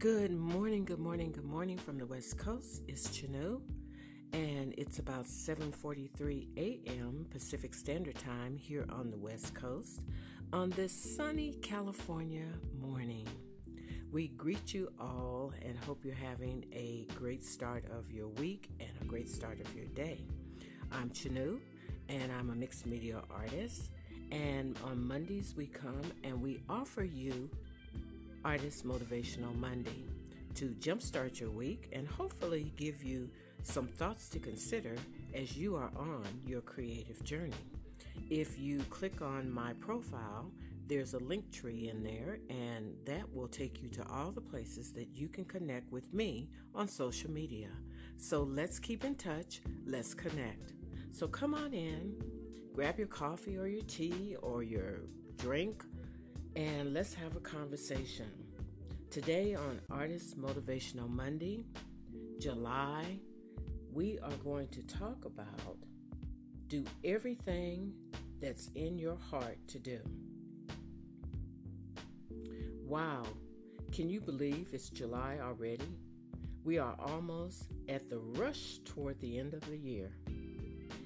Good morning, good morning, good morning from the West Coast. It's Chanu, and it's about 7:43 a.m. Pacific Standard Time here on the West Coast on this sunny California morning. We greet you all and hope you're having a great start of your week and a great start of your day. I'm Chanu, and I'm a mixed media artist. And on Mondays, we come and we offer you Artist Motivational Monday to jumpstart your week and hopefully give you some thoughts to consider as you are on your creative journey. If you click on my profile, there's a Linktree in there, and that will take you to all the places that you can connect with me on social media. So let's keep in touch, let's connect. So come on in, grab your coffee or your tea or your drink and let's have a conversation. Today on Artist Motivational Monday, July, we are going to talk about do everything that's in your heart to do. Wow, can you believe it's July already? We are almost at the rush toward the end of the year.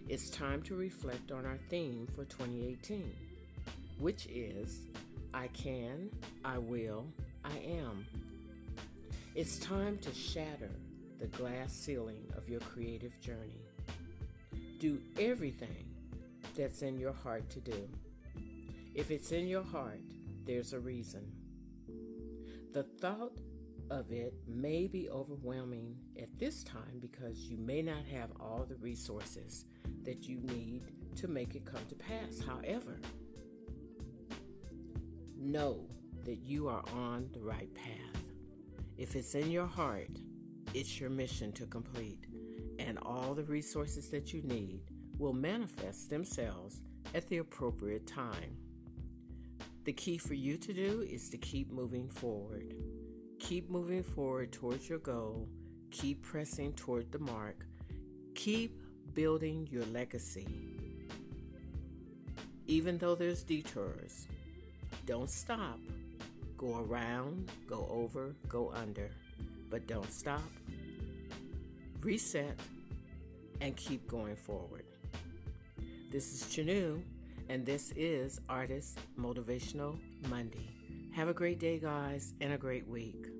It's time to reflect on our theme for 2018, which is I can, I will, I am. It's time to shatter the glass ceiling of your creative journey. Do everything that's in your heart to do. If it's in your heart, there's a reason. The thought of it may be overwhelming at this time because you may not have all the resources that you need to make it come to pass. However, know that you are on the right path. If it's in your heart, it's your mission to complete, and all the resources that you need will manifest themselves at the appropriate time. The key for you to do is to keep moving forward. Keep moving forward towards your goal. Keep pressing toward the mark. Keep building your legacy. Even though there's detours, don't stop. Go around, go over, go under, but don't stop. Reset and keep going forward. This is Chanu, and this is Artist Motivational Monday. Have a great day, guys, and a great week.